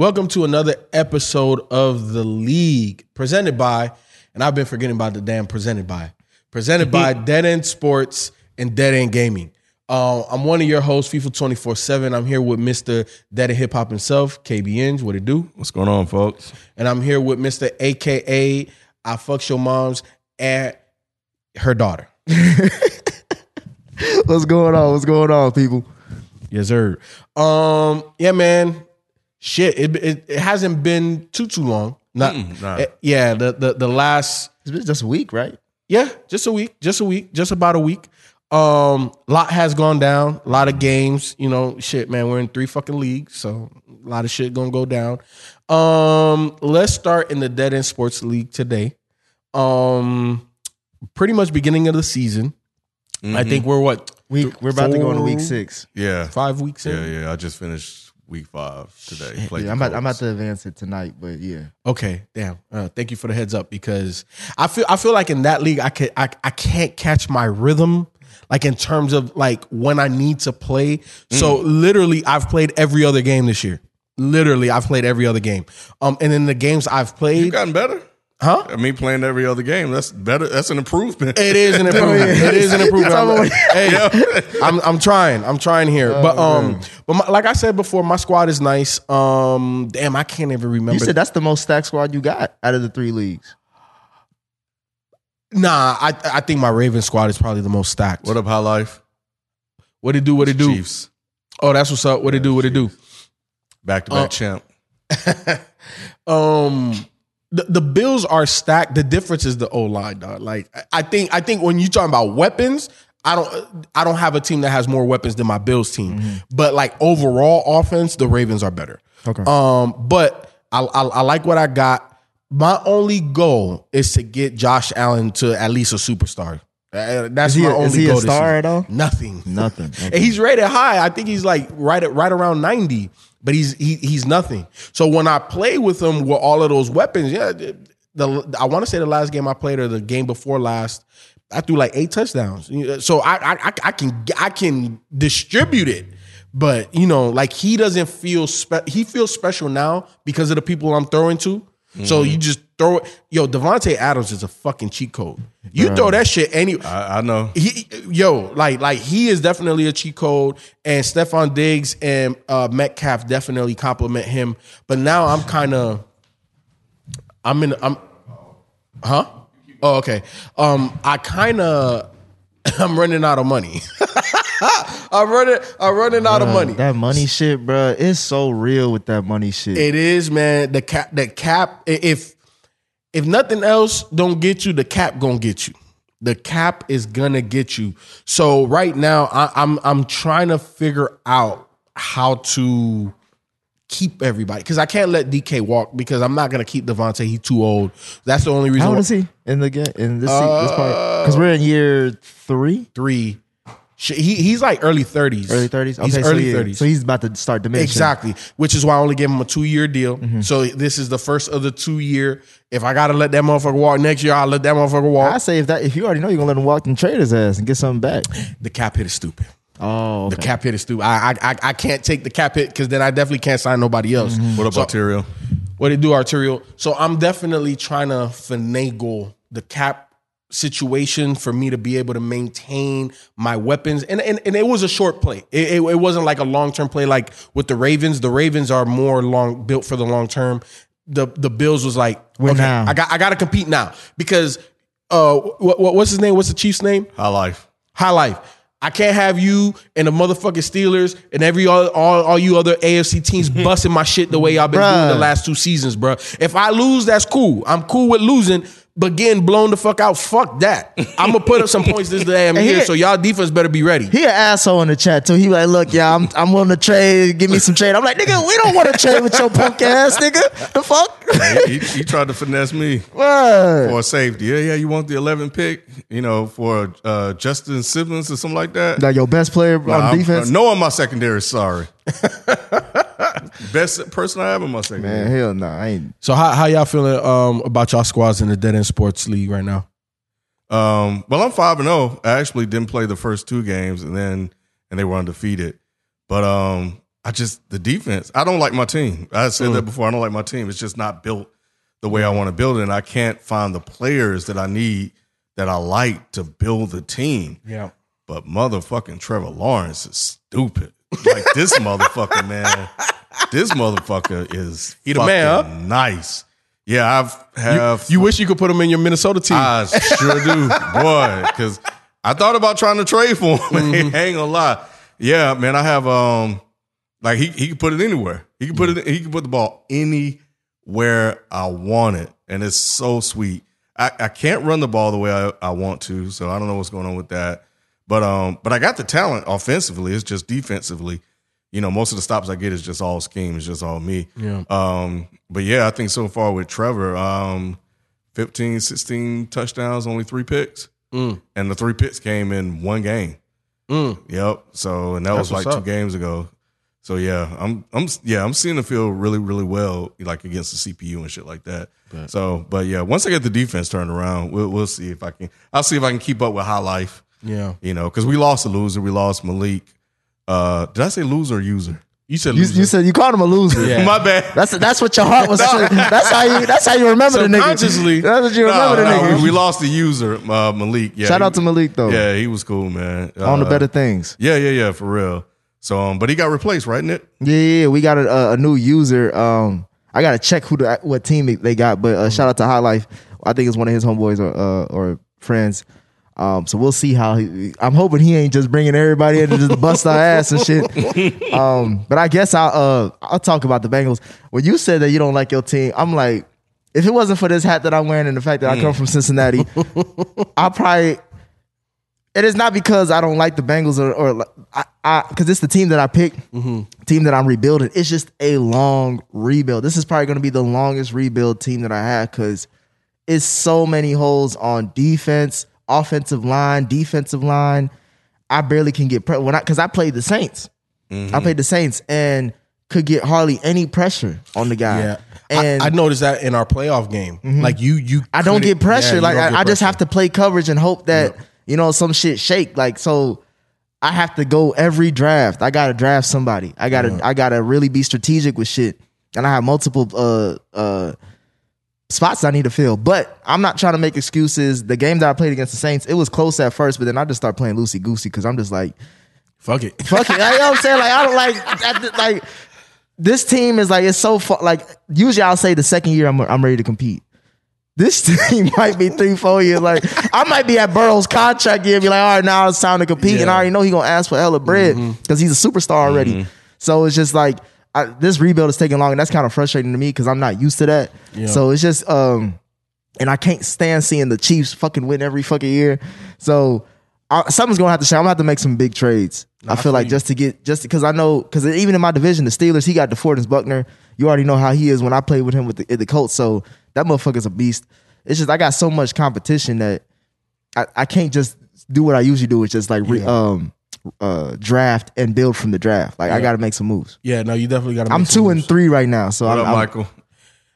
Welcome to another episode of The League, presented by, and I've been forgetting about the damn presented by, presented by Dead End Sports and Dead End Gaming. Uh, I'm one of your hosts, Feefo 24 7. I'm here with Mr. Dead End Hip Hop himself, KB Inge. What it do? What's going on, folks? And I'm here with Mr. AKA I Fucks Your Moms and her daughter. What's going on? What's going on, people? Yes, sir. Um, yeah, man. Shit, it, it, it hasn't been too too long. Not, Mm, nah. eh, yeah. The, the the last It's been just a week, right? yeah, just a week, just a week, just about a week. Um, lot has gone down. A lot of games. You know, shit, man. We're in three fucking leagues, so a lot of shit gonna go down. Um, let's start in the Dead End Sports League today. Um, pretty much beginning of the season. I think we're what Week we're about to go into week six. Yeah, five weeks in. yeah, yeah. I just finished week five today. I'm about, I'm about to advance it tonight, but yeah. Okay, damn. Uh, thank you for the heads up because I feel I feel like in that league I could I, I can't catch my rhythm like in terms of like when I need to play. So literally I've played every other game this year. Literally I've played every other game. Um and in the games I've played, You gotten better. Huh? Me playing every other game. That's better. That's an improvement. It is an improvement. It is an improvement. I'm, hey, I'm I'm trying. I'm trying here. but um but my, like I said before, my squad is nice. Um damn, I can't even remember. You said that's the most stacked squad you got out of the three leagues. nah, I I think my Raven squad is probably the most stacked. What up, High Life? What it do? What it do? Chiefs. Oh, that's what's up. What it do? What it do? Back to back Uh, champ. Um, the, the Bills are stacked. The difference is the O line, dog. Like I- think I think when you talking about weapons, I don't I don't have a team that has more weapons than my Bills team. But like overall offense, the Ravens are better. Okay. Um, but I, I I like what I got. My only goal is to get Josh Allen to at least a superstar. Uh, That's Is he, my only is he goal. a star at all? Nothing. Nothing. And he's rated high. I think he's like right at right around 90, but he's he, he's nothing. So when I play with him with all of those weapons, yeah, the, I want to say the last game I played or the game before last, I threw like eight touchdowns. Uh, so I I, I, I can I can distribute it. But you know, like he doesn't feel spe- he feels special now because of the people I'm throwing to. So you just throw it. Yo, Davante Adams is a fucking cheat code. You throw that shit any I, I know. he yo like like he is definitely a cheat code and Stefon Diggs and uh Metcalf definitely compliment him but now I'm kind of I'm in I'm huh oh okay um I kind of I'm running out of money I'm running I'm running out of Bruh, money. That money shit, bro, it's so real with that money shit. it is man. The cap the cap if if nothing else don't get you the cap gonna get you. The cap is gonna get you. So right now I, i'm i'm trying to figure out how to keep everybody because i can't let dk walk because i'm not gonna keep Davante. He's too old. That's the only reason How old why- is he? In the in this, se- this part? Because we're in uh, year three, three he, he's like early 30s early thirties. Okay, he's so early yeah, 30s So he's about to start diminishing. Exactly, which is why I only gave him a two year deal. Mm-hmm. So this is the first of the two year. If I gotta let that motherfucker walk next year, I'll let that motherfucker walk. I say if that if you already know you're gonna let him walk and trade his ass and get something back. The cap hit is stupid. Oh, The cap hit is stupid. I I I, I can't take the cap hit because then I definitely can't sign nobody else. What up, So- Arterial? what it do, arterial. So I'm definitely trying to finagle the cap situation for me to be able to maintain my weapons. And and, and it was a short play. It, it, it wasn't like a long term play like with the Ravens. The Ravens are more long built for the long term. The the Bills was like, Win okay, now. I got I got to compete now because uh what, what what's his name? What's the Chiefs name? High Life. High life. I can't have you and the motherfucking Steelers and every all, all, all you other AFC teams busting my shit the way y'all been doing the last two seasons, bro. If I lose, that's cool. I'm cool with losing, but getting blown the fuck out, fuck that. I'm gonna put up some points this damn year, here- so y'all defense better be ready. He an asshole in the chat too. He like, look, yeah, I'm I'm willing to trade. Give me some trade. I'm like, nigga, we don't want to trade with your punk ass, nigga. The fuck? he, he, he tried to finesse me What? for safety. Yeah, yeah. You want the 11 pick? You know, for uh, Justin Simmons or something like that. Like your best player Nah, on I'm- defense? no, on my secondary. Sorry. Best person I have in my secondary. Man, hell no, I ain't. So how how y'all feeling um about y'all squads in the Dead End Sports League right now? Um, well, I'm five and zero. I actually didn't play the first two games, and then and they were undefeated. But um, I just the defense. I don't like my team. I said Mm. that before. I don't like my team. It's just not built the way I want to build it, and I can't find the players that I need that I like to build the team. Yeah. But motherfucking Trevor Lawrence is stupid. Like this motherfucker, man. This motherfucker is He the man, fucking nice. Yeah, I've have You wish you could put him in your Minnesota team. I sure do, boy. Because I thought about trying to trade for him. Mm-hmm. I ain't gonna. Yeah, man. I have um, like he he can put it anywhere. He can put it. He can put the ball anywhere I want it, and it's so sweet. I, I can't run the ball the way I, I want to, so I don't know what's going on with that. But um, but I got the talent offensively. It's just defensively. You know, most of the stops I get is just all scheme. It's just all me. Yeah. Um, but yeah, I think so far with Trevor, um, 15, 16 touchdowns, only three picks. Mm. And the three picks came in one game. Mm. Yep. So and that That's was like what's two games ago. So yeah, I'm I'm yeah, I'm seeing the field really, really well, like against the CPU and shit like that. So but yeah, once I get the defense turned around, we'll we'll see if I can I'll see if I can keep up with high life. Yeah. You know, because we lost a loser. We lost Malik. Uh did I say loser or user? You said You, loser. you said you called him a loser. Yeah. My bad. That's that's what your heart was. That's how you. That's how you remember the nigga. Subconsciously. That's what you remember the No, no, nigga. we, we lost the user, uh, Malik. Yeah, Shout he- out to Malik though. Yeah, he was cool, man. On the Uh, better things. Yeah, yeah, yeah, for real. So, um, but he got replaced, right, Nick? Yeah, yeah, yeah. we got a, a, a new user. Um, I gotta check who the, what team they got, but uh, shout out to High Life. I think it's one of his homeboys or uh, or friends. Um, so we'll see how he. I'm hoping he ain't just bringing everybody in to just bust our ass and shit. Um, but I guess I'll uh, I'll talk about the Bengals. When you said that you don't like your team, I'm like, if it wasn't for this hat that I'm wearing and the fact that I come from Cincinnati, I probably it is not because I don't like the Bengals or, or I, I because it's the team that I picked, team that I'm rebuilding. It's just a long rebuild. This is probably going to be the longest rebuild team that I have because it's so many holes on defense, offensive line, defensive line. I barely can get pressure when I because I played the Saints. I played the Saints and could get hardly any pressure on the guy. Yeah. and I, I noticed that in our playoff game. Like you, you. I don't get pressure. yeah, like I, get I just have to play coverage and hope that you know some shit shake. Like so, I have to go every draft. I gotta draft somebody. I gotta I gotta really be strategic with shit. And I have multiple uh uh spots I need to fill. But I'm not trying to make excuses. The game that I played against the Saints, it was close at first, but then I just start playing loosey goosey because I'm just like Fuck it. fuck it. You know what I'm saying? Like I don't like like this team is like it's so far. Like usually I'll say the second year I'm I'm ready to compete. This team might be three, four years. Like I might be at Burrow's contract year, and be like, all right, now it's time to compete, and I already know he gonna ask for hella bread mm-hmm. because he's a superstar already. Mm-hmm. So it's just like I, this rebuild is taking long, and that's kind of frustrating to me because I'm not used to that. So it's just um, and I can't stand seeing the Chiefs fucking win every fucking year. So I, something's gonna have to change. I'm gonna have to make some big trades. I feel like just to get just because I know because even in my division, the Steelers, he got DeForest Buckner. You already know how he is when I played with him with the, the Colts. So that motherfucker's a beast. It's just I got so much competition that I, I can't just do what I usually do, which is like re, um uh draft and build from the draft. Like I got to make some moves. Yeah, no, you definitely got to. I'm two and three right now, so What I'm, up, I'm- Michael?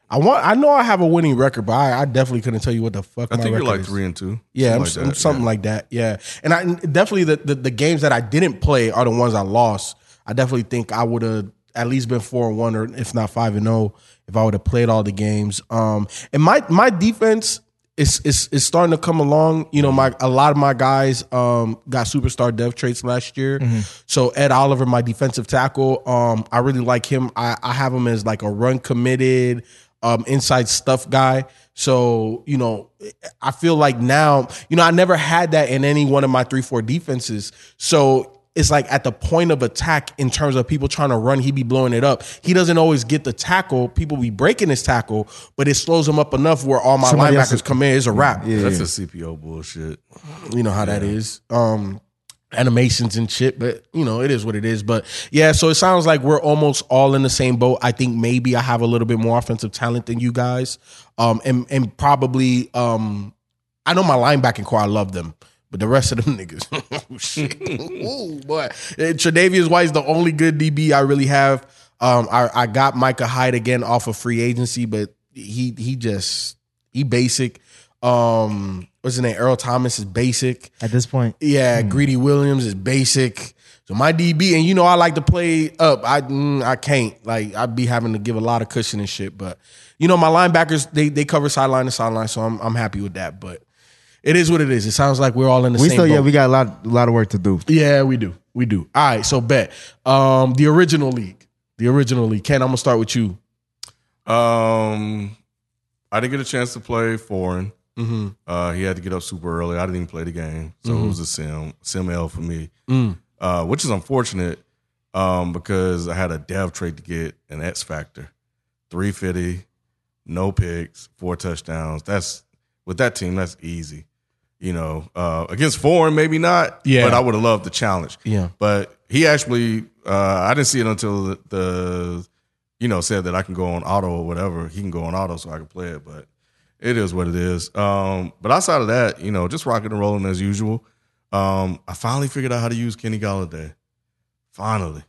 I want. I know I have a winning record, but I, I definitely couldn't tell you what the fuck. I my think you're record like is. three and two. Yeah, I'm, something I'm like that, something yeah. like that. Yeah, and I definitely the, the the games that I didn't play are the ones I lost. I definitely think I would have at least been four and one, or if not five and zero, if I would have played all the games. Um, and my my defense is is is starting to come along. You know, my a lot of my guys um got superstar dev traits last year. So Ed Oliver, my defensive tackle, um, I really like him. I, I have him as like a run committed um, inside stuff guy. So, you know, I feel like now, you know, I never had that in any one of my three, four defenses. So it's like at the point of attack in terms of people trying to run, he be blowing it up. He doesn't always get the tackle. People be breaking his tackle, but it slows him up enough where all my Somebody linebackers come in. It's a wrap. That's a CPU bullshit. You know how that is. Um animations and shit, but you know, it is what it is. But yeah, so it sounds like we're almost all in the same boat. I think maybe I have a little bit more offensive talent than you guys. Um and and probably um I know my linebacking core, I love them. But the rest of them niggas, oh, shit. Ooh, boy. Uh, Tre'Davious White's the only good DB I really have. Um, I, I got Micah Hyde again off of free agency, but he he just he basic. Um, what's his name? Earl Thomas is basic. at this point. Yeah, Greedy Williams is basic. So my DB, and you know I like to play up. I mm, I can't like I'd be having to give a lot of cushion and shit. But you know my linebackers they they cover sideline to sideline, so I'm I'm happy with that. But it is what it is. It sounds like we're all in the same way. We same. still, yeah, we got a lot, a lot of work to do. Yeah, we do. We do. All right, so bet. Um, the original league. The original league. Ken, I'm gonna start with you. Um, I didn't get a chance to play foreign. Mm-hmm. Uh, he had to get up super early. I didn't even play the game, so it was a sim sim L for me, Mm. uh, which is unfortunate um, because I had a dev trade to get an X factor, three fifty, no picks, four touchdowns. That's with that team. That's easy. You know, uh, against foreign maybe not. Yeah. but I would have loved the challenge. Yeah. But he actually, uh, I didn't see it until the, the, you know, said that I can go on auto or whatever. He can go on auto so I can play it. But it is what it is. Um, but outside of that, you know, just rocking and rolling as usual. Um, I finally figured out how to use Kenny Golladay. Finally.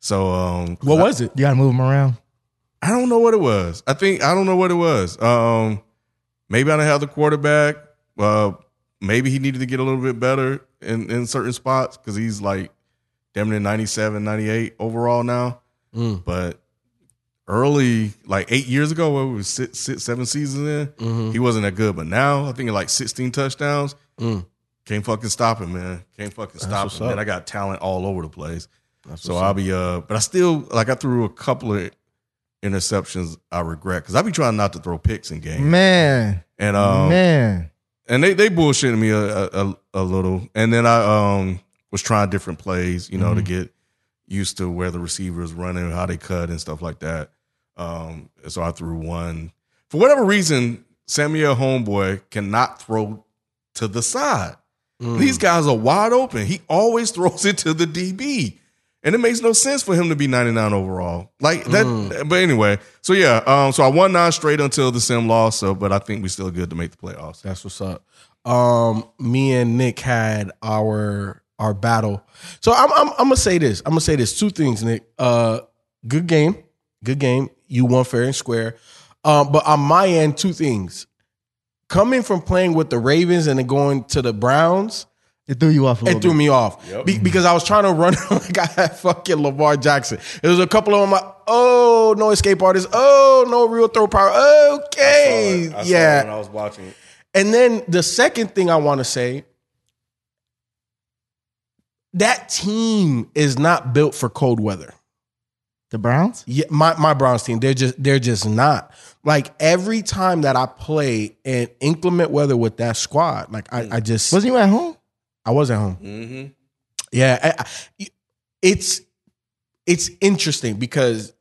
So, um, What was it? You got to move him around. I don't know what it was. I think I don't know what it was. Um, maybe I didn't have the quarterback. Uh, maybe he needed to get a little bit better in, in certain spots because he's like damn near 97, 98 overall now. Mm. But early, like eight years ago, where we were six, six, seven seasons in, Mm-hmm. he wasn't that good. But now I think like 16 touchdowns. Mm. Can't fucking stop him, man. Can't fucking stop what's him. Man. I got talent all over the place. That's So I'll up. be uh but I still like I threw a couple of interceptions I regret because I be trying not to throw picks in games. Man, And um man. And they they bullshitting me a, a a little. And then I um was trying different plays, you know, to get used to where the receiver is running, how they cut and stuff like that. Um so I threw one. For whatever reason, Samuel Homeboy cannot throw to the side. Mm. These guys are wide open. He always throws it to the DB. And it makes no sense for him to be 99 overall. Like that Mm. but anyway, so yeah, um so I won nine straight until the sim loss, so but I think we still good to make the playoffs. That's what's up. Um, me and Nick had our our battle. So I'm I'm, I'm gonna say this. I'm gonna say this. Two things, Nick. Uh, good game, good game. You won fair and square. Um, but on my end, two things. Coming from playing with the Ravens and then going to the Browns, It threw you off a little it threw bit. me off Be- because I was trying to run like I had fucking Lamar Jackson. It was a couple of them like, oh no escape artist, oh no real throw power. Okay, yeah. I was watching it. And then the second thing I want to say that team is not built for cold weather. The Browns? Yeah, my, my Browns team, they're just they're just not. Like every time that I play in inclement weather with that squad, like I, mm. I just Wasn't you at home? I was at home. Mm-hmm. Yeah, I- I- it's it's interesting because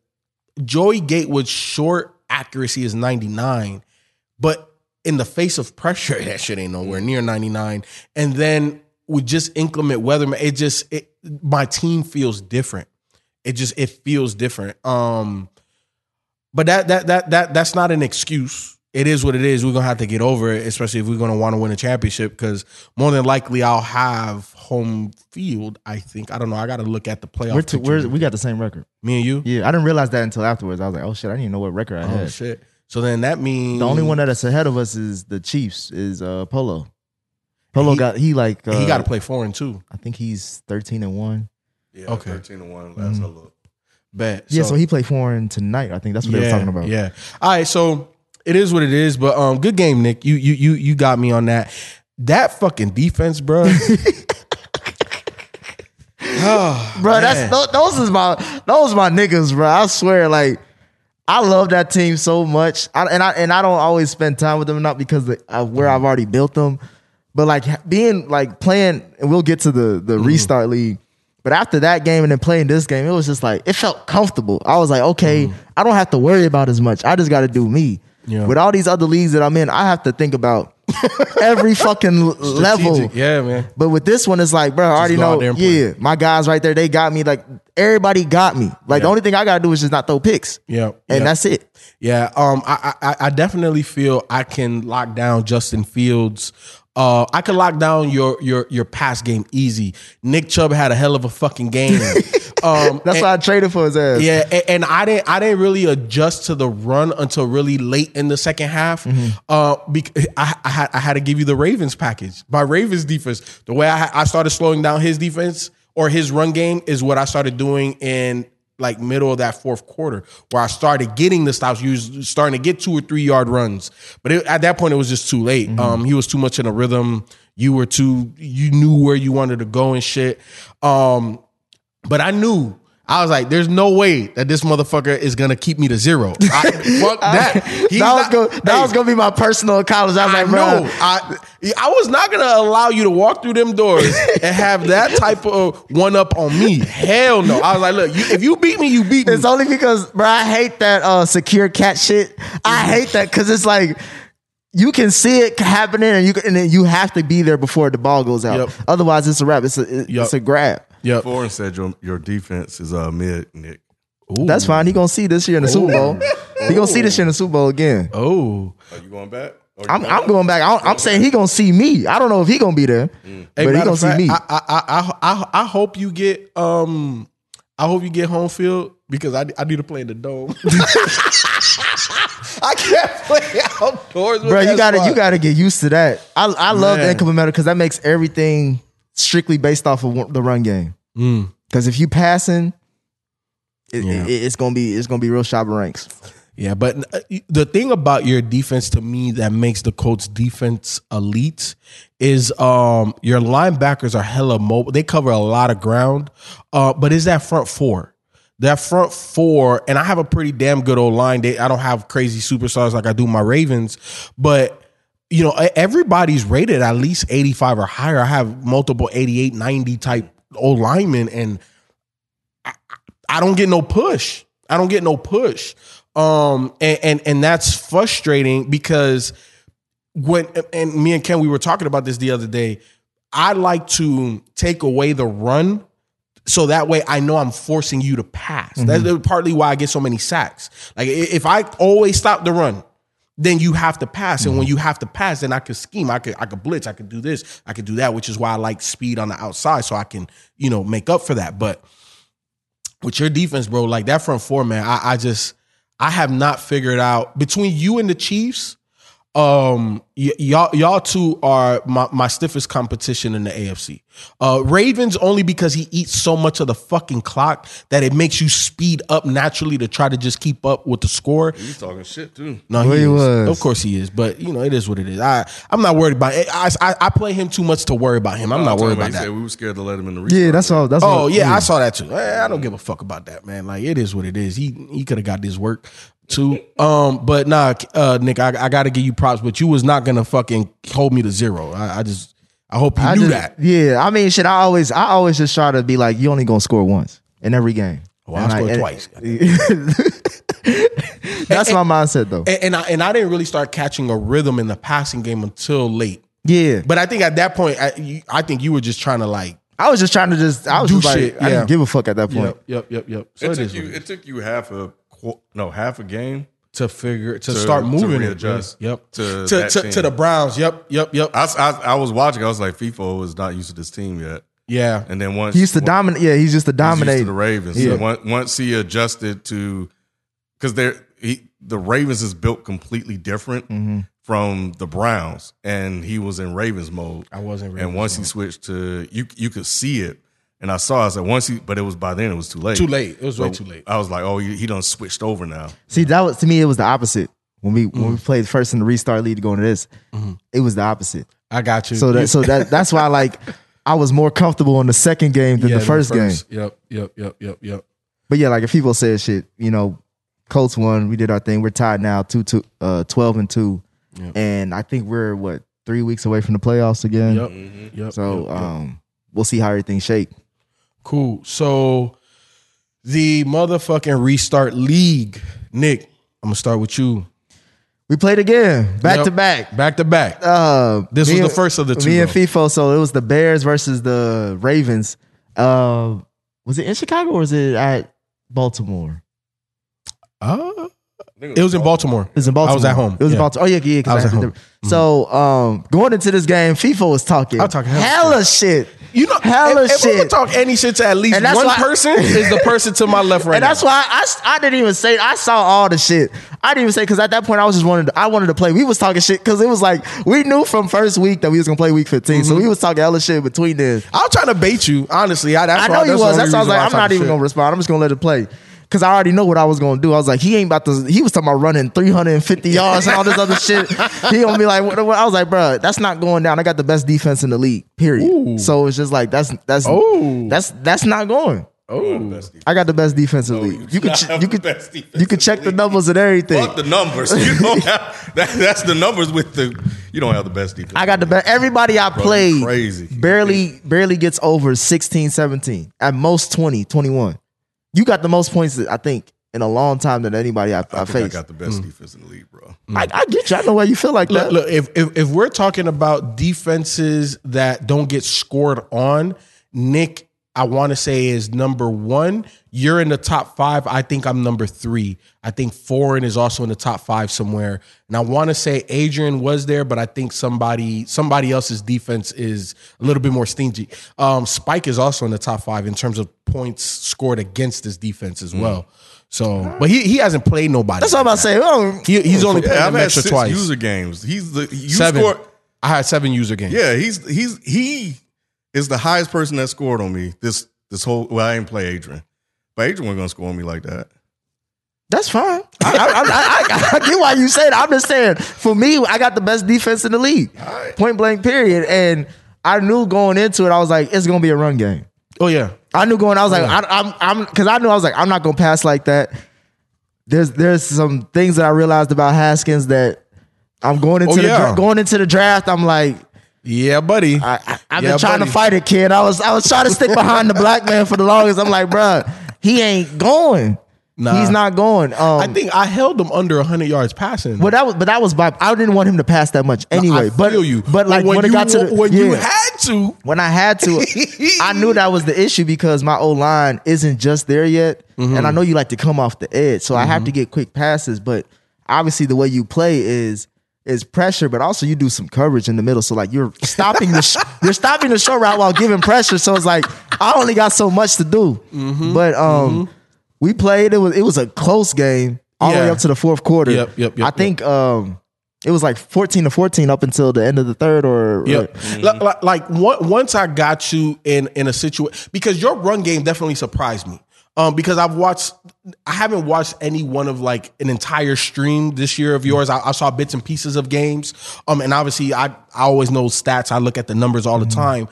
Joey Gatewood's short accuracy is 99, but in the face of pressure, that shit ain't nowhere near 99. And then with just inclement weather, it just it, my team feels different. It just it feels different. Um, but that that that that that's not an excuse. It is what it is. We're gonna have to get over it, especially if we're gonna want to win a championship. Because more than likely, I'll have home field. I think. I don't know. I got to look at the playoff. We're, two, we're we got the same record. Me and you. Yeah, I didn't realize that until afterwards. I was like, oh shit, I didn't even know what record I Oh had. Oh shit. So then that means The only one that's ahead of us is the Chiefs. Is uh Polo. Polo He- got he like uh, he got to play foreign too. I think he's thirteen and one. Yeah, Okay. 13 to 1 last I looked. Bet. Yeah, so, he played foreign tonight. I think that's what they were talking about. Yeah. All right. So it is what it is. But um, good game, Nick. You you you you got me on that. That fucking defense, bro. oh, bro. man. That's those, those is my those my niggas, bro. I swear, like I love that team so much, I, and I and I don't always spend time with them, not because of, of uh, where I've already built them, but like being like playing, and we'll get to the the mm-hmm. restart league. But after that game and then playing this game, it was just like it felt comfortable. I was like, okay, mm-hmm. I don't have to worry about as much. I just got to do me. Yeah. With all these other leagues that I'm in, I have to think about every fucking l- level. Yeah, man. But with this one, it's like, bro, I already know. there and play. Yeah, my guys right there, they got me. Like everybody got me. Like the only thing I gotta do is just not throw picks, Yeah. and yeah. that's it. Yeah, um, I, I I definitely feel I can lock down Justin Fields. Uh, I could lock down your your your pass game easy. Nick Chubb had a hell of a fucking game. Um, That's and- why I traded for his ass. yeah, and, and I didn't I didn't really adjust to the run until really late in the second half. Uh, bec- I, I had I had to give you the Ravens package. My Ravens defense, the way I I started slowing down his defense or his run game is what I started doing in like middle of that fourth quarter, where I started getting the stops. You was starting to get two or three yard runs, but it, at that point it was just too late. Um, he was too much in a rhythm. You were too. You knew where you wanted to go and shit. Um, but I knew. I was like, "There's no way that this motherfucker is gonna keep me to zero. I, fuck that. He's that was, not- go, that Hey, was gonna be my personal college. I was I like, bro. I I was not gonna allow you to walk through them doors and have that type of one up on me. Hell no. I was like, look, you, if you beat me, you beat me. It's only because, bro, I hate that uh, secure cat shit. I hate that because it's like you can see it happening, and you and then you have to be there before the ball goes out. Yep. Otherwise, it's a wrap. It's a it- Yep. it's a grab. Yep. Foreign said your your defense is uh mid Nick. That's fine. He gonna see this year in the Super Bowl. He gonna see this year in the Super Bowl again. Oh. Are you going back? Or you I'm, I'm going back. I- I'm saying he gonna see me. I don't know if he gonna be there, Hey, but he gonna of see me. I, I, I, I, I hope you get um I hope you get home field because I, I need to play in the dome. I can't play outdoors. With bro, you gotta squad. you gotta get used to that. I I love the Man. incoming because that makes everything strictly based off of the run game. Mm. Because if you passing, it, Yeah. it- it's gonna be it's gonna be real sharp ranks. Yeah, but uh, the thing about your defense to me that makes the Colts defense elite is um your linebackers are hella mobile. They cover a lot of ground. Uh, but is that front four? That front four, and I have a pretty damn good old line. They, I don't have crazy superstars like I do my Ravens, but you know, everybody's rated at least 85 or higher. I have multiple 88, 90 type old linemen, and I don't get no push. I don't get no push. Um, and, and and that's frustrating because when and me and Ken we were talking about this the other day. I like to take away the run so that way I know I'm forcing you to pass. That's partly why I get so many sacks. Like if I always stop the run, then you have to pass. And when you have to pass, then I could scheme. I could I could blitz. I could do this. I could do that, which is why I like speed on the outside so I can, you know, make up for that. But with your defense, bro, like that front four, man, I, I just I have not figured out between you and the Chiefs. Um, y- y'all, y'all two are my, my stiffest competition in the AFC. Uh, Ravens only because he eats so much of the fucking clock that it makes you speed up naturally to try to just keep up with the score. He's talking shit too. No, Well, he, he was. Of course he is, but you know it is what it is. I I'm not worried about it. I I, I play him too much to worry about him. I'm not worried about He that. said we were scared to let him in the restart. Yeah, that's all. That's Oh what, yeah, I saw that too. Eh, I don't give a fuck about that, man. Like it is what it is. He he could have got this work too. Um, but nah, uh, Nick, I, I got to give you props. But you was not gonna fucking hold me to zero. I, I just I hope you I knew just- that. Yeah, I mean, shit. I always, I always just try to be like, you only gonna score once in every game. Well, I And scored and- twice. That's my mindset, though. And, and I and I didn't really start catching a rhythm in the passing game until late. Yeah, But I think at that point, I, you, I think you were just trying to like. I was just trying to just, I was Do just like, shit, I didn't give a fuck at that point. Yep, yep, yep, yep. So It it took you. what it is. It took you half a no half a game. To figure to, To- start to moving readjust it. Yep. to to to, to the Browns. Yep. Yep. Yep. I, I I was watching. I was like, Feefo was not used to this team yet. yeah. And then once He used to dominate. Yeah, he's just to dominate. the Ravens. Yeah. So once, once he adjusted to because they're he the Ravens is built completely different Mm-hmm. from the Browns, and he was in Ravens mode. I wasn't. and Ravens once he switched to you, you could see it. And I saw. I said once he, but it was by then it was too late. too late. It was way So too late. I was like, oh, he, he done switched over now. See, that was to me, it was the opposite. When we when Mm. we played first in the restart league to go into this, Mm-hmm. it was the opposite. I got you. So that so that that's why like I was more comfortable in the second game than Yeah, the first, game. Yep. Yep. Yep. Yep. Yep. But yeah, like if people said shit, you know, Colts won, we did our thing. We're tied now, two two uh 12 and 2. Yep. And I think we're what, 3 weeks away from the playoffs again. Yep. Yep. So, yep, yep. um we'll see how everything shake. Cool. So the motherfucking restart league, Nick. I'm gonna start with you. We played again, back Yep. to back. Back to back. Uh, This me was the first of the two, Me and though. Feefo, so it was the Bears versus the Ravens. Uh, was it in Chicago or was it at Baltimore? Uh, it was in Baltimore. It was in Baltimore. I was at home. It was in Yeah. Baltimore. Oh yeah, yeah. 'cause I was I at had home. to- So, um, going into this game, Feefo was talking, I was talking hella hella shit. You know, hella if, if we shit. talk any shit to at least one why- person, is the person to my left right and that's why I, I didn't even say I saw all the shit. I didn't even say because at that point I was just wanted to, I wanted to play. We was talking shit because it was like we knew from first week that we was gonna play week 15 Mm-hmm. So we was talking hella shit between then. I was trying to bait you, honestly. I, that's I why- know you that's was. That's why I was like, I'm not even shit. gonna respond. I'm just gonna let it play. Cause I already know what I was gonna do. I was like, he ain't about to. He was talking about running 350 yards and all this other shit. He gonna be like, what, what? I was like, bro, that's not going down. I got the best defense in the league. Period. Ooh. So it's just like that's that's Oh. that's that's not going. Oh, I got the best defense in the league. You could not ch- you the could you could check the the numbers and everything. Fuck the numbers. You don't have that, that's the numbers with the you don't have the best defense. I got the best. Everybody I Bro, played crazy. barely barely gets over 16, 17. At most 20, 21. You got the most points I think in a long time than anybody I, I, I, think I faced. got the best hmm. defense in the league, bro. Hmm. I, I get you. I know why you feel like Look, that. look if, if if we're talking about defenses that don't get scored on, Nick, I want to say is number one. You're in the top five. I think I'm number three. I think Foreign is also in the top five somewhere. And I want to say Adrian was there, but I think somebody somebody else's defense is a little bit more stingy. Um, Spike is also in the top five in terms of points scored against this defense as well. So, but he he hasn't played nobody. That's what I'm about to say. Oh, He, he's only played Yeah, I've them had extra six twice. user games. He's the you seven. scored. I had seven user games. Yeah, he's he's he is the highest person that scored on me this this whole. Well, I didn't play Adrian, but Adrian wasn't gonna score on me like that. That's fine. I, I, I, I, I get why you said. it. I'm just saying, for me, I got the best defense in the league. Point blank, period. And I knew going into it, I was like, it's gonna be a run game. Oh yeah. I knew going. I was like, oh, I, I'm, I'm, because I knew I was like, I'm not gonna pass like that. There's, there's some things that I realized about Haskins that I'm going into Oh, the yeah. dra- going into the draft. I'm like, Yeah, buddy. I, I, I've Yeah, been trying buddy. to fight it, kid. I was, I was trying to stick behind the black man for the longest. I'm like, bruh, he ain't going. Nah. He's not going. Um, I think I held him under 100 yards passing. But that was, but that was by. I didn't want him to pass that much anyway. I but you. But like when, when, it got to the, when yeah, you had to, when I had to, I knew that was the issue because my O line isn't just there yet, Mm-hmm. and I know you like to come off the edge, so I have to get quick passes. But obviously, the way you play is is pressure, but also you do some coverage in the middle. So like you're stopping the sh- you're stopping the short route while giving pressure. So it's like I only got so much to do. Mm-hmm. But um, we played. It was it was a close game all the way up to the fourth quarter. Yep, yep, yep, I think um, it was like fourteen to fourteen up until the end of the third. Or Yep. Like, like, like once I got you in in a situation because your run game definitely surprised me. Um, because I've watched, I haven't watched any one of like an entire stream this year of yours. I, I saw bits and pieces of games. Um, and obviously I I always know stats. I look at the numbers all the time.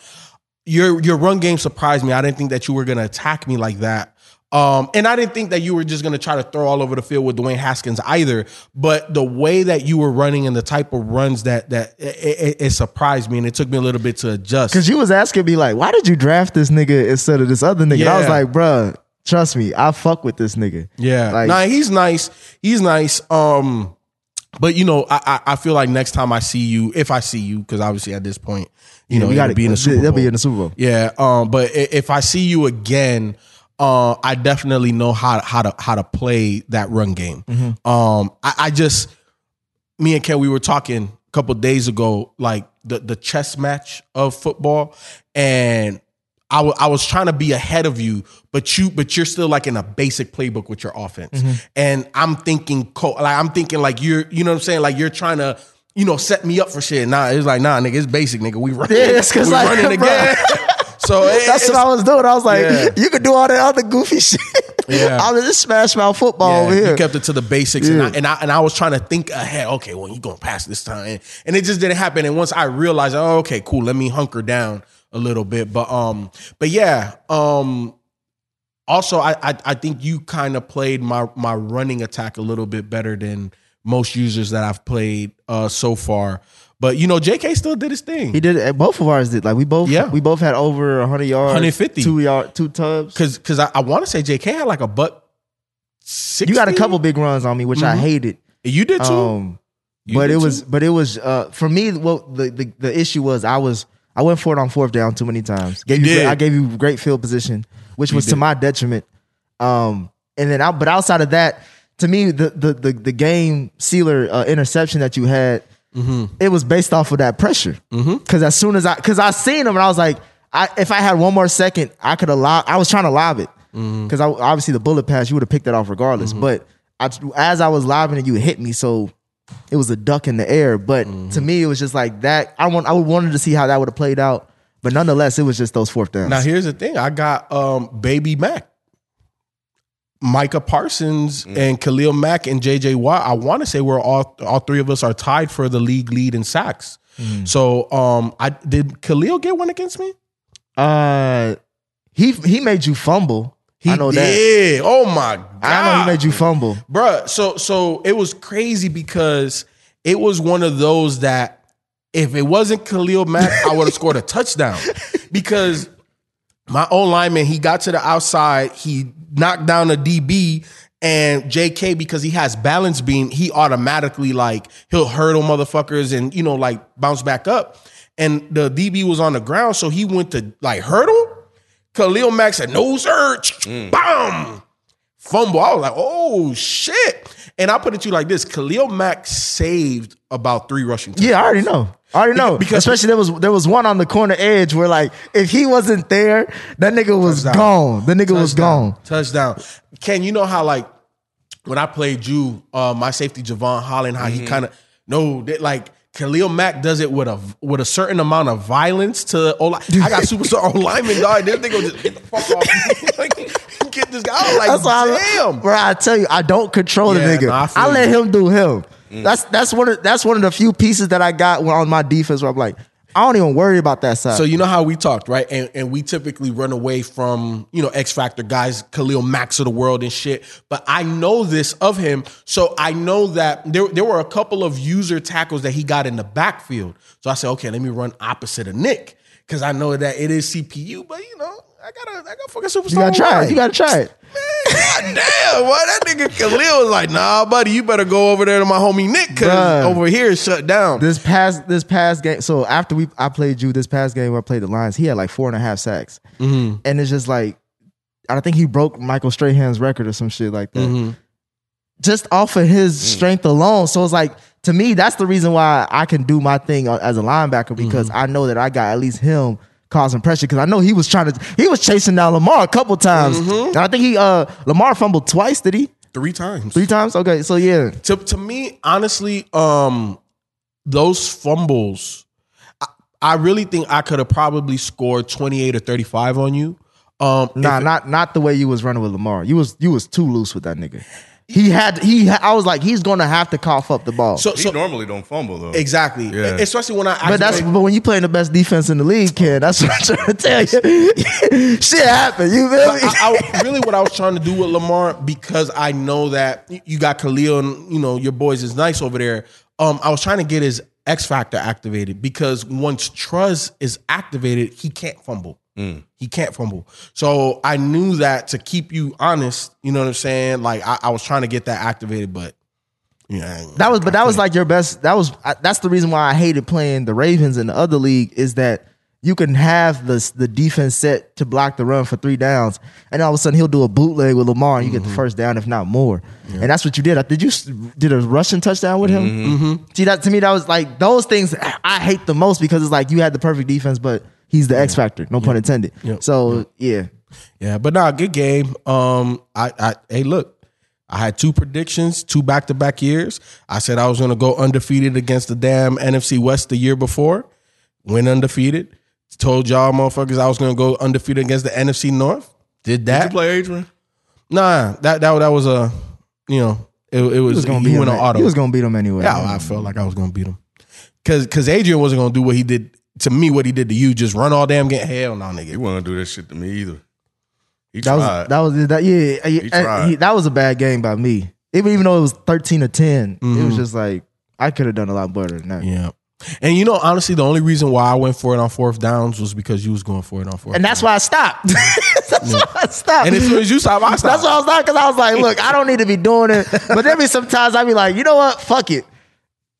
Your your run game surprised me. I didn't think that you were gonna attack me like that. Um, and I didn't think that you were just going to try to throw all over the field with Dwayne Haskins either. But the way that you were running and the type of runs that that it, it, it surprised me, and it took me a little bit to adjust. Because you was asking me like, why did you draft this nigga instead of this other nigga? And I was like, bruh, trust me, I fuck with this nigga. Yeah, Like- nah, he's nice. He's nice. Um, but you know, I, I I feel like next time I see you, if I see you, because obviously at this point, you know, we got gotta be in the Super They'll Bowl. be in the Super Bowl. Yeah. Um. But if I see you again, uh, I definitely know how how to how to play that run game. Mm-hmm. Um. I, I just me and Ken we were talking a couple days ago, like the the chess match of football, and I was trying to be ahead of you, but you but you're still like in a basic playbook with your offense, Mm-hmm. and I'm thinking co- like I'm thinking like you're you know what I'm saying like you're trying to. You know, set me up for shit. Nah, it's like, nah, nigga, it's basic, nigga. We running, Yeah, it's 'cause we like, running again. so it- That's what I was doing. I was like, Yeah. you could do all that other goofy shit. Yeah. I was just smash mouth football Yeah, over you kept it to the basics, and, I, and I and I was trying to think ahead. Okay, well, you're gonna pass this time, and it just didn't happen. And once I realized, oh, okay, cool, let me hunker down a little bit. But um, but yeah, um, also I I, I think you kind of played my my running attack a little bit better than most users that I've played uh so far. But you know, J.K. still did his thing. he did it. Both of ours did. Like we both, Yeah. we both had over 100 yards, 150. two yard, two tubs. Cause, cause I, I want to say J.K. had like a buck. 60? You got a couple big runs on me, which I Mhm. hated. You did too. Um, You but did it was, too? but it was uh, for me. What the, the the issue was, I was I went for it on fourth down too many times. Gave you, did. great- I gave you great field position, which was to my detriment. Um, and then out, but outside of that, to me, the the the, the game sealer uh, interception that you had, Mm-hmm. it was based off of that pressure. Because as soon as I, because I seen him and I was like. I if I had one more second, I could have lob. I was trying to lob it Mm-hmm. because obviously the bullet pass you would have picked that off regardless. But I, as I was lobbing it, you hit me, so it was a duck in the air. But Mm-hmm. to me, it was just like that. I want I would wanted to see how that would have played out. But nonetheless, it was just those fourth downs. Now here's the thing: I got um, Baby Mac, Micah Parsons, and Khalil Mack and JJ Watt. I want to say we're all all three of us are tied for the league lead in sacks. So um, I did Khalil get one against me? uh, he he made you fumble. He I know that. did. Oh my god! I know he made you fumble. Bruh, so so it was crazy because it was one of those that if it wasn't Khalil Mack, I would have scored a touchdown. Because my own lineman, he got to the outside, he knocked down a DB, and JK, because he has balance beam, he automatically like he'll hurdle motherfuckers and you know, like bounce back up. And the DB was on the ground, so he went to like hurdle. Khalil Mack said, no search. Bam! fumble. I was like, oh shit. And I put it to you like this: Khalil Mack saved about three rushing. touchdowns. Yeah, I already know. I already know. Because- especially there was there was one on the corner edge where like if he wasn't there, that nigga was Touchdown. gone. The nigga was gone. Touchdown. Ken, you know how like when I played you, uh, my safety Jevon Holland, how he kind of no that like Khalil Mack does it with a with a certain amount of violence to O line. I got superstar O lineman, dog. This nigga just get the fuck off. like, get this guy. I was like, That's why I, bro. I tell you, I don't control Yeah, the nigga. nah, I I, let him do him. Mm. That's that's one of that's one of the few pieces that I got on my defense where I'm like, I don't even worry about that side. So you know how we talked, right? And and we typically run away from, you know, X Factor guys, Khalil Macks of the world and shit. But I know this of him. So I know that there, there were a couple of user tackles that he got in the backfield. So I said, okay, let me run opposite of Nick. Cause I know that it is CPU, but you know, I gotta I gotta fucking superstar. you gotta try it. You gotta try it. God damn, boy, that nigga Khalil was like, nah, buddy, you better go over there to my homie Nick, cause Bruh. over here is shut down. This past this past game. So after we I played you this past game where I played the Lions, he had like four and a half sacks, Mm-hmm. and it's just like I think he broke Michael Strahan's record or some shit like that. Mm-hmm. Just off of his strength alone. So it's like to me, that's the reason why I can do my thing as a linebacker because I know that I got at least him causing pressure because I know he was trying to he was chasing down Lamar a couple times. And I think he uh Lamar fumbled twice, did he? Three times. Three times? Okay, so yeah. to to me, honestly, um, those fumbles, I, I really think I could have probably scored twenty eight or thirty five on you. Um, Nah, not not the way you was running with Lamar. You was you was too loose with that nigga. He had he. I was like, he's gonna have to cough up the ball. so He so normally don't fumble though. exactly, Yeah. especially when I. but that's actually- but when you playing the best defense in the league, Ken, that's what I'm trying to tell you. Shit happened. You feel me? I, I, really what I was trying to do with Lamar because I know that you got Khalil and you know your boys is nice over there. Um, I was trying to get his X factor activated because once Truz is activated, he can't fumble. Mm. He can't fumble. So I knew that to keep you honest, you know what I'm saying? Like I, I was trying to get that activated, but yeah, That was, but that was like your best. That was I- that's the reason why I hated playing the Ravens in the other league is that you can have the the defense set to block the run for three downs, and all of a sudden he'll do a bootleg with Lamar, and you get the mm-hmm. first down, if not more. And that's what you did. I did you did a rushing touchdown with him? Mm-hmm. Mm-hmm. See that to me, that was like those things I hate the most because it's like you had the perfect defense, but he's the X factor. No pun intended. Yep. So yeah. Yeah, but nah, good game. Um, I, I, hey, look, I had two predictions, two back to back years. I said I was going to go undefeated against the damn NFC West the year before, went undefeated. Told y'all motherfuckers I was going to go undefeated against the NFC North. Did that? Did you play Adrian? Nah, that that that was a, you know, it, it was, He was gonna he beat went him. on auto. He was gonna beat him anyway. yeah, I felt like I was going to beat him because because Adrian wasn't going to do what he did to me. What he did to you, just run all damn game. Hell no, nigga. He nigga. wasn't do that shit to me either. He That was tried. that was that yeah. yeah, tried. he- that was a bad game by me. Even even though it was thirteen to 10 it Mm-hmm. was just like I could have done a lot better than that. Yeah. And you know, honestly, the only reason why I went for it on fourth downs was because you was going for it on fourth. And that's why I stopped. that's why I stopped. And as soon as you stop, I stop. that's why I was not because I was like, look, I don't need to be doing it. But there be sometimes I be like, you know what? Fuck it.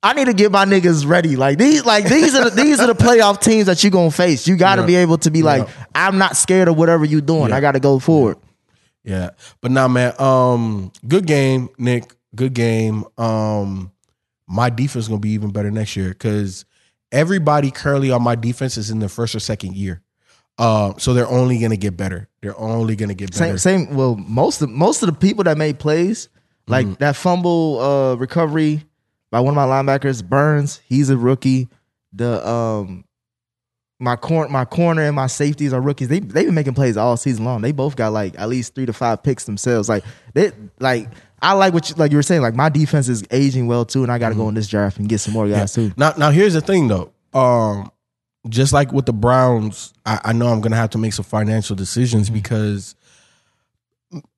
I need to get my niggas ready. Like these, like these are the, these are the playoff teams that you gonna face. You got to Yeah. be able to be like, I'm not scared of whatever you doing. Yeah. I got to go forward. Yeah. But now, man, um, good game, Nick. Good game. Um, my defense is gonna be even better next year because everybody currently on my defense is in their first or second year. Uh, so they're only gonna get better. They're only gonna get better. Same, same. Well, most of most of the people that made plays, like Mm-hmm. that fumble uh, recovery by one of my linebackers, Burns. He's a rookie. The um, my corner, my corner, and my safeties are rookies. They they've been making plays all season long. They both got like at least three to five picks themselves. Like they like. I like what you, like you were saying. Like my defense is aging well too, and I got to Mm-hmm. go in this draft and get some more guys too. Now, now here's the thing though. Um, just like with the Browns, I, I know I'm gonna have to make some financial decisions because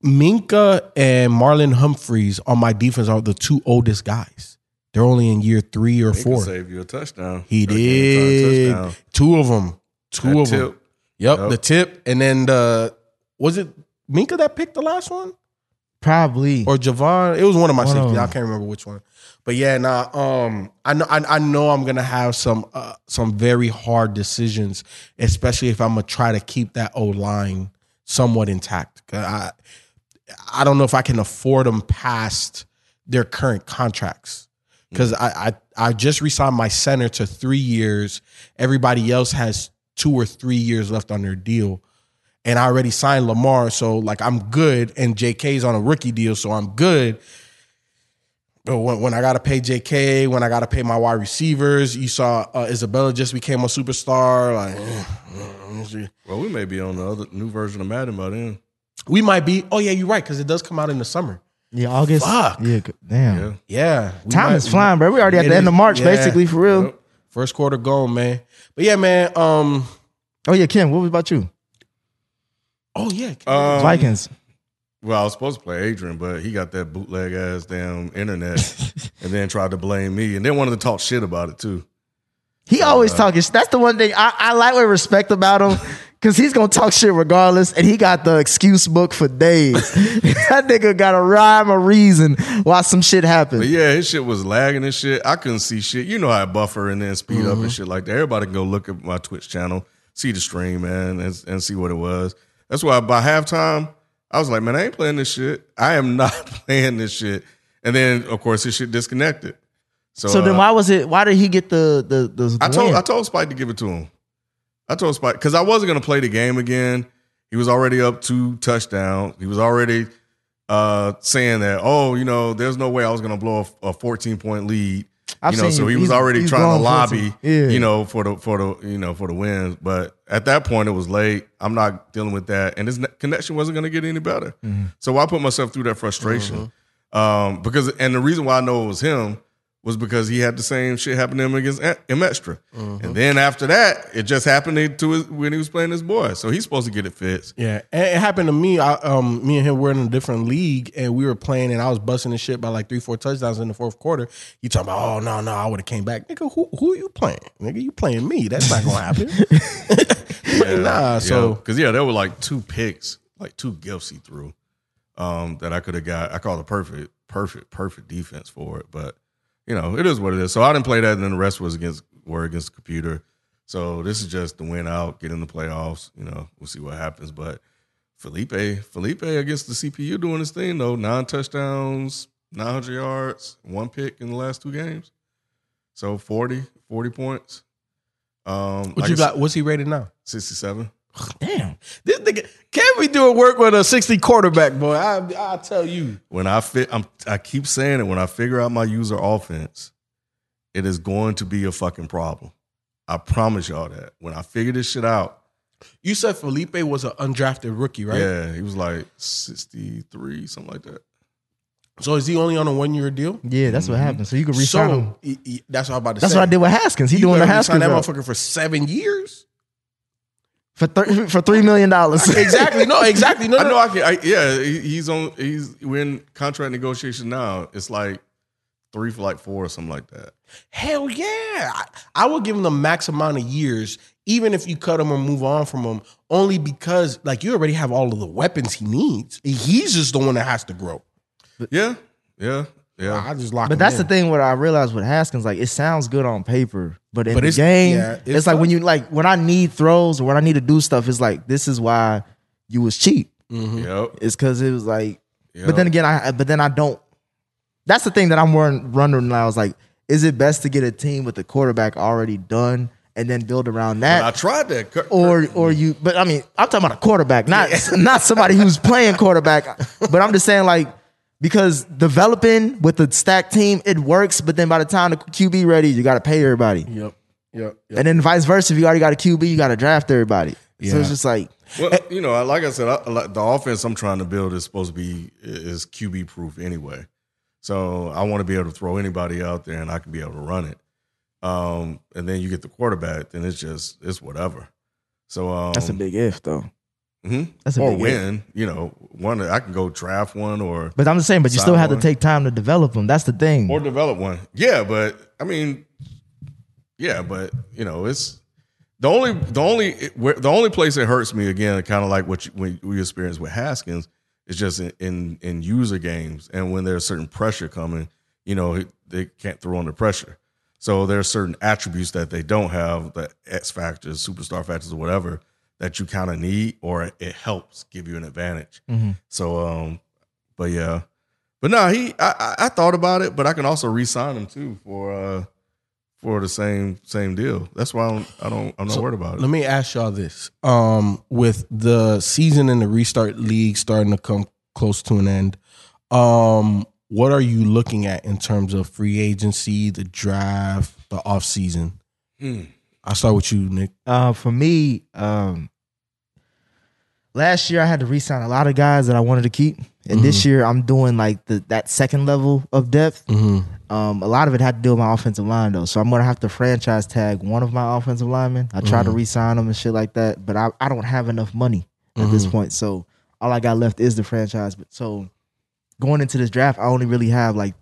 Minkah and Marlon Humphreys on my defense are the two oldest guys. They're only in year three or He could four. save you a touchdown. He That game did touchdown. two of them. Two That of them. Yep, Yep. the tip, and then the was it Minkah that picked the last one Probably. or Javon? It was one of my One of. I can't remember which one. But yeah, nah. Um, I know. I, I know I'm gonna have some uh, some very hard decisions, especially if I'm gonna try to keep that O line somewhat intact. I I don't know if I can afford them past their current contracts because I, I I just resigned my center to three years. Everybody else has two or three years left on their deal. And I already signed Lamar, so like I'm good. And JK's on a rookie deal, so I'm good. But when, when I got to pay JK, when I got to pay my wide receivers, you saw uh, Isabella just became a superstar. Like, Well, we may be on the other new version of Madden by then. we might be. Oh yeah, you're right because it does come out in the summer. yeah, August. Fuck. Yeah, damn. Yeah. Yeah, Time might- is flying, bro. We already at It the end of March, yeah. basically, for real. Yep. First quarter gone, man. But yeah, man. Um. Oh yeah, Kim. What was about you? Oh yeah. Um, Vikings. Well, I was supposed to play Adrian, but he got that bootleg ass damn internet and then tried to blame me and then wanted to talk shit about it too. He always talking. That's the one thing I, I like. with respect about him. Cause he's gonna talk shit regardless, and he got the excuse book for days. that nigga got a rhyme or reason why some shit But happened. yeah, his shit was lagging and shit. I couldn't see shit. You know how I buffer and then speed up and shit like that. Everybody can go look at my Twitch channel, see the stream, man, and, and see what it was. That's why by halftime, I was like, man, I ain't playing this shit. I am not playing this shit. And then, of course, his shit disconnected. So, So then, uh, why was it? Why did he get the the the? I told win? I told Spike to give it to him. I told Spike because I wasn't gonna play the game again. He was already up two touchdowns. He was already uh, saying that, oh, you know, there's no way I was gonna blow a, a 14 point lead. I've you know, so he was already trying to lobby, Yeah. you know, for the for the you know for the wins. But at that point, it was late. I'm not dealing with that, and his ne- connection wasn't gonna get any better. Mm-hmm. So I put myself through that frustration. Um, because and the reason why I know it was him was because he had the same shit happen to him against A- M Extra. And then after that, it just happened to his when he was playing his boy. So he's supposed to get it fixed. Yeah, and it happened to me. I, um, me and him were in a different league, and we were playing, and I was busting the shit by like three, four touchdowns in the fourth quarter. You talking about? Oh no, no, I would have came back, nigga. Who who are you playing, nigga? You playing me? That's not gonna happen. nah. So because yeah, there were like two picks, like two gifts he threw um, that I could have got. I called a perfect, perfect, perfect defense for it. But you know, it is what it is. So I didn't play that, and then the rest was against were against the computer. So this is just the win out, get in the playoffs. You know, we'll see what happens. But Felipe, Felipe against the CPU doing his thing though. Nine touchdowns, 900 yards, one pick in the last two games. So 40, 40 points. Um, what like you got? What's he rated now? 67. Damn. This nigga can't do a work with a sixty quarterback, boy. I I tell you. when I fit, I'm, I keep saying it. When I figure out my user offense, it is going to be a fucking problem. I promise y'all that. When I figure this shit out, You said Felipe was an undrafted rookie, right? yeah, he was like 63, something like that. So is he only on a one year deal? Yeah, that's what mm-hmm. happened. So you could resign him. He- he- that's what I'm about to That's say. what I did with Haskins. He You doing the Haskins sign that motherfucker for seven years. For thir- for three million dollars. exactly. No, exactly. No, I no. know I can. I, yeah, he's on. He's we're in contract negotiation now. It's like three for like four or something like that. Hell yeah. I, I would give him the max amount of years, even if you cut him or move on from him, only because like you already have all of the weapons he needs. He's just the one that has to grow. Yeah, yeah, yeah. I just lock But that's in. the thing. What I realized with Haskins, like it sounds good on paper, but in But the it's- game, yeah, it's, it's like tough. when you like when I need throws or when I need to do stuff. It's like this is why you was cheap. Mm-hmm. Yep. It's because it was like. yep. But then again, I but then I don't. That's the thing that I'm wondering wondering now is like, is it best to get a team with the quarterback already done and then build around that? I tried that. Kurt- Or or you, but I mean, I'm talking about a quarterback, not not somebody who's playing quarterback. But I'm just saying, like, because developing with a stacked team, it works. But then by the time the QB ready, you got to pay everybody, Yep. Yep. yep. and then vice versa. If you already got a QB, you got to draft everybody. So it's just like Well, you know, like I said, I, I like- the offense I'm trying to build is supposed to be is QB proof anyway. So I want to be able to throw anybody out there, and I can be able to run it. Um, and then you get the quarterback, then it's just it's whatever. So um, that's a big if, though. Mhm. That's a or win. You know, one I can go draft one or But I'm just saying, but you still have to take time to develop them. That's the thing. or develop one. Yeah, but I mean, yeah, but you know, it's the only the only where, the only place that hurts me again, kind of like what you, when we experienced with Haskins, is just in, in in user games and when there's certain pressure coming, you know, they can't throw under pressure. So there are certain attributes that they don't have, the X factors, superstar factors, or whatever, that you kind of need, or it helps give you an advantage. So, um, but yeah, but no, he. I, I, thought about it, but I can also re-sign him too for uh for the same same deal. That's why I don't. I don't I'm not worried about it. Let me ask y'all this: um, with the season and the restart league starting to come close to an end, um, what are you looking at in terms of free agency, the draft, the off season? Hmm. I'll start with you, Nick. Uh, for me, um, last year I had to re-sign a lot of guys that I wanted to keep, and this year I'm doing like the that second level of depth. Mm-hmm. Um, a lot of it had to do with my offensive line though, so I'm gonna have to franchise tag one of my offensive linemen. I try to resign them and shit like that, but I, I don't have enough money at this point, so all I got left is the franchise. But so going into this draft, I only really have like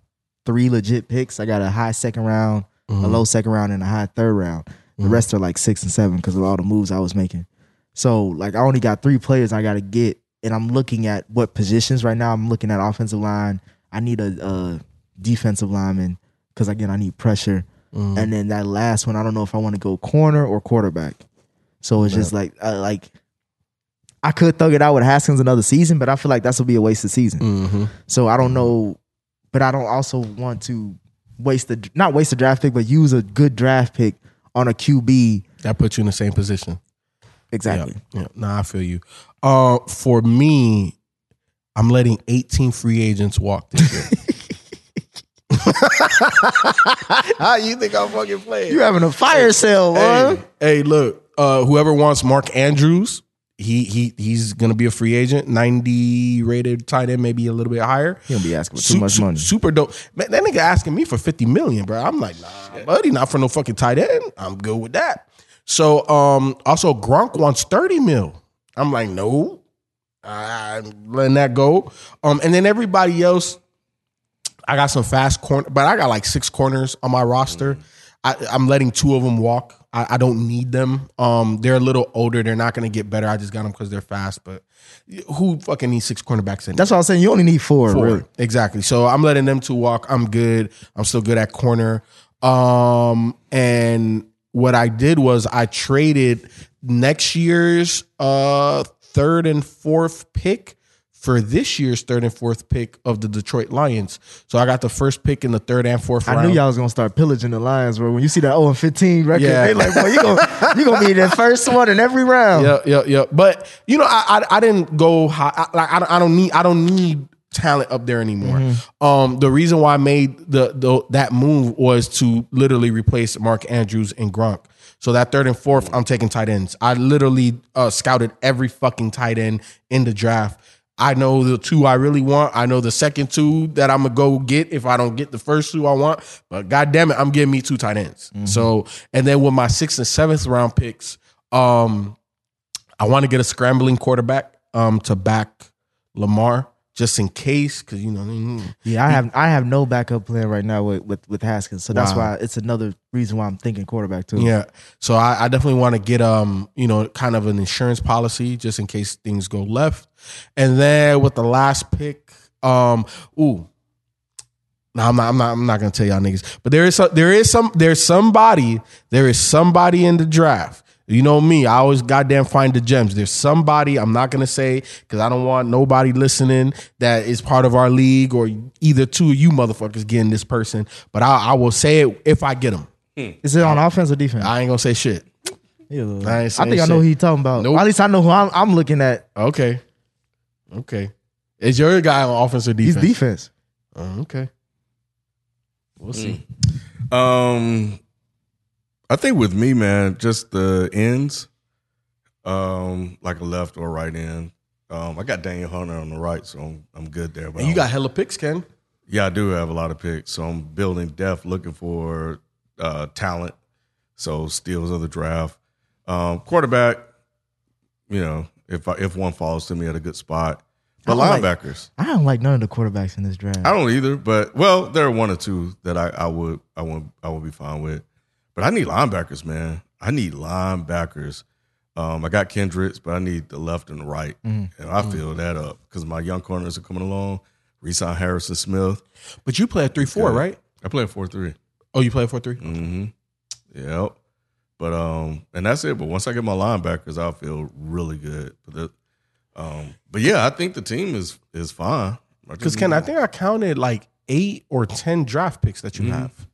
three legit picks. I got a high second round, a low second round, and a high third round. The rest are like six and seven because of all the moves I was making. So like I only got three players I got to get, and I'm looking at what positions right now. I'm looking at offensive line. I need a, a defensive lineman because again I need pressure, and then that last one I don't know if I want to go corner or quarterback. So it's just like uh, like I could thug it out with Haskins another season, but I feel like that's will be a wasted season. Mm-hmm. So I don't know, but I don't also want to waste the not waste a draft pick, but use a good draft pick on a QB. That puts you in the same position. Exactly. Yeah, yeah. Nah, I feel you. Uh, for me, I'm letting 18 free agents walk this year. How you think I'm fucking playing? You having a fire sale, Hey, boy. hey, look. Uh, whoever wants Mark Andrews, he he he's gonna be a free agent, 90 rated tight end, maybe a little bit higher. He gonna be asking for too Su- much su- money. Super dope. Man, that nigga asking me for 50 million, bro. I'm like, nah, buddy, not for no fucking tight end. I'm good with that. So um also Gronk wants 30 mil. I'm like, no. I'm letting that go. Um, and then everybody else, I got some fast corner, but I got like six corners on my roster. I, I'm letting two of them walk. I, I don't need them. Um, they're a little older. They're not going to get better. I just got them because they're fast. But who fucking needs six cornerbacks in? That's what I was saying. You only need four, Four. really. Exactly. So I'm letting them two walk. I'm good. I'm still good at corner. Um, and what I did was I traded next year's uh third and fourth pick for this year's third and fourth pick of the Detroit Lions. So I got the first pick in the third and fourth I round. knew y'all was gonna start pillaging the Lions, bro. When you see that 0 and 15 record, Yeah. they like, boy, you gonna you gonna be the first one in every round. Yeah, yeah, yeah. But you know, I I, I didn't go high. I, like I, don't- I don't need I don't need talent up there anymore. Um, the reason why I made the, the that move was to literally replace Mark Andrews and Gronk. So that third and fourth, I'm taking tight ends. I literally uh, scouted every fucking tight end in the draft. I know the two I really want. I know the second two that I'm gonna go get if I don't get the first two I want. But god damn it, I'm getting me two tight ends. So and then with my sixth and seventh round picks, um, I want to get a scrambling quarterback um to back Lamar just in case because you know Yeah, I have I have no backup plan right now with with, with Haskins, so that's Wow. why it's another reason why I'm thinking quarterback too. yeah. So I, I definitely want to get um you know kind of an insurance policy just in case things go left, and then with the last pick um ooh. No, I'm not. I'm not. I'm not gonna tell y'all niggas. But there is some. There is some. There's somebody. There is somebody in the draft. You know me. I always goddamn find the gems. There's somebody. I'm not gonna say because I don't want nobody listening that is part of our league or either two of you motherfuckers getting this person. But I, I will say it if I get them. Is it on offense or defense? I ain't gonna say shit. Yeah. I ain't I saying think I know who you talking about. Nope. At least I know who I'm, I'm looking at. Okay. Okay. Is your guy on offense or defense? He's defense? defense. Oh, okay. We'll see. Um, I think with me, man, just the ends, um, like a left or right end. Um, I got Danielle Hunter on the right, so I'm, I'm good there. But And you I'm- got hella picks, Ken. yeah, I do have a lot of picks, so I'm building depth, looking for uh, talent. So steals of the draft, um, quarterback. You know, if I, if one falls to me at a good spot, but I don't like- linebackers. I don't like none of the quarterbacks in this draft. I don't either, but well, there are one or two that I, I would I would I would be fine with. But I need linebackers, man. I need linebackers. Um, I got Kendricks, but I need the left and the right, and I fill that up because my young corners are coming along. Resign Harrison Smith. But you play a three four, right? I play a four three. Oh, you play a four three. Mm-hmm. Yep. But um, and that's it. But once I get my linebackers, I'll feel really good. But that, um, but yeah, I think the team is is fine. Because Ken, I think I counted like eight or ten draft picks that you Mm-hmm. have.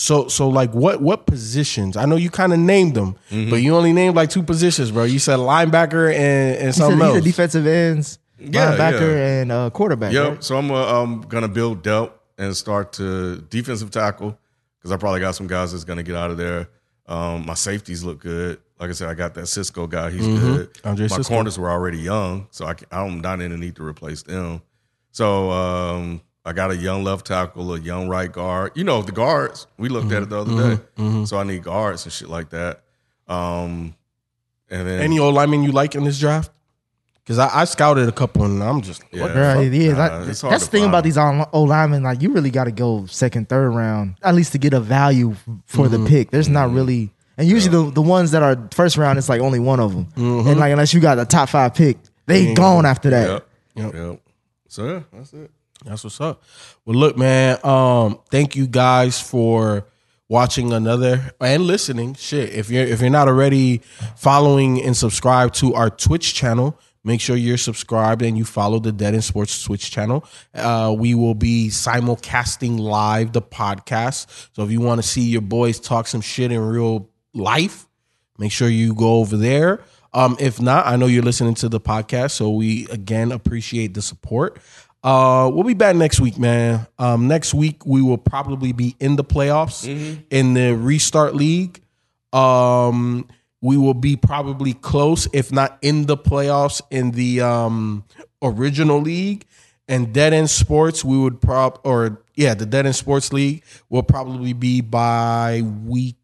So so like what what positions? I know you kind of named them, Mm-hmm. but you only named like two positions, bro. You said linebacker and, and He said, something he else. said defensive ends, Yeah, linebacker, yeah. and uh, quarterback. Yep. right? So I'm uh, I'm gonna build depth and start to defensive tackle because I probably got some guys that's gonna get out of there. Um, my safeties look good. Like I said, I got that Cisco guy. He's good. Andre my Cisco. corners were already young, so I can, I'm not in the need to replace them. So um, I got a young left tackle, a young right guard. You know the guards. We looked at it the other day. Mm-hmm, mm-hmm. So I need guards and shit like that. Um, and then Any old lineman you like in this draft? Because I, I scouted a couple and I'm just what Yeah. the Right, yeah, Nah, that- it's hard that's the thing find. about these old linemen. Like, you really got to go second, third round, at least to get a value for the mm-hmm. pick. There's not really, and usually the, the ones that are first round, it's like only one of them. And like, unless you got a top five pick, they gone after that. Yep. Yep. Yep. So yeah, that's it. That's what's up. Well, look, man. Um, thank you guys for watching another and listening. Shit, if you're if you're not already following and subscribed to our Twitch channel, make sure you're subscribed and you follow the Dead End Sports Twitch channel. Uh, we will be simulcasting live the podcast. So if you want to see your boys talk some shit in real life, make sure you go over there. Um, if not, I know you're listening to the podcast, so we again appreciate the support. Uh, we'll be back next week, man. Um, next week we will probably be in the playoffs in the restart league. Um, we will be probably close, if not in the playoffs, in the um original league. And Dead End Sports, we would prob or yeah, the Dead End Sports League will probably be by week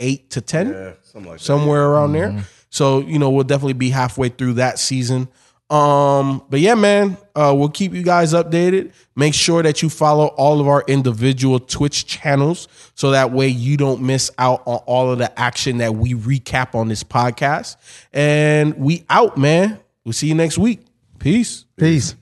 eight to ten Yeah, something like that. somewhere around there. So you know we'll definitely be halfway through that season. Um, but yeah, man, uh, we'll keep you guys updated. Make sure that you follow all of our individual Twitch channels so that way you don't miss out on all of the action that we recap on this podcast. And we out, man. We'll see you next week. Peace. Peace.